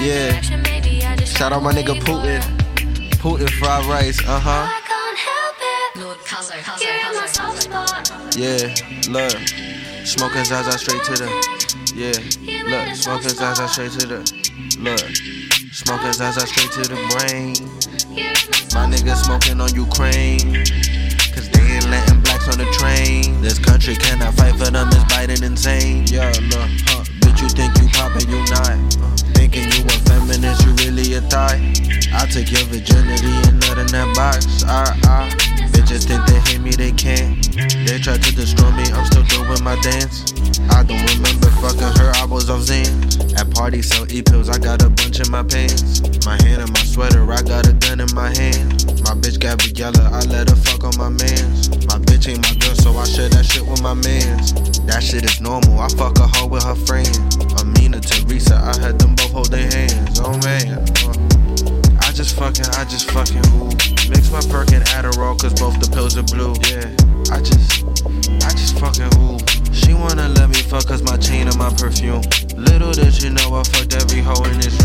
Yeah. Shout out my nigga Putin. Putin fried rice, uh huh. Yeah, look. Smoking Zaza straight to the. Yeah, look. Smoking Zaza straight to the. Look. Smoking Zaza straight to the brain. My nigga smoking on Ukraine. I take your virginity and nut in that box. Ah, ah. Bitches think they hate me, they can't. They try to destroy me, I'm still doing my dance. I don't remember fucking her, I was on Zans. At parties, sell e pills, I got a bunch in my pants. My hand in my sweater, I got a gun in my hand. My bitch got yellow, I let her fuck on my mans. My bitch ain't my girl, so I share that shit with my mans. That shit is normal, I fuck a hoe with her friend. Amina Teresa, I had them both hold their hands. Oh man. Just fucking, I just fucking ooh. Mix my perk and Adderall, cause both the pills are blue. Yeah, I just, I just fucking ooh. She wanna let me fuck cause my chain and my perfume. Little did you know I fucked every hoe in this.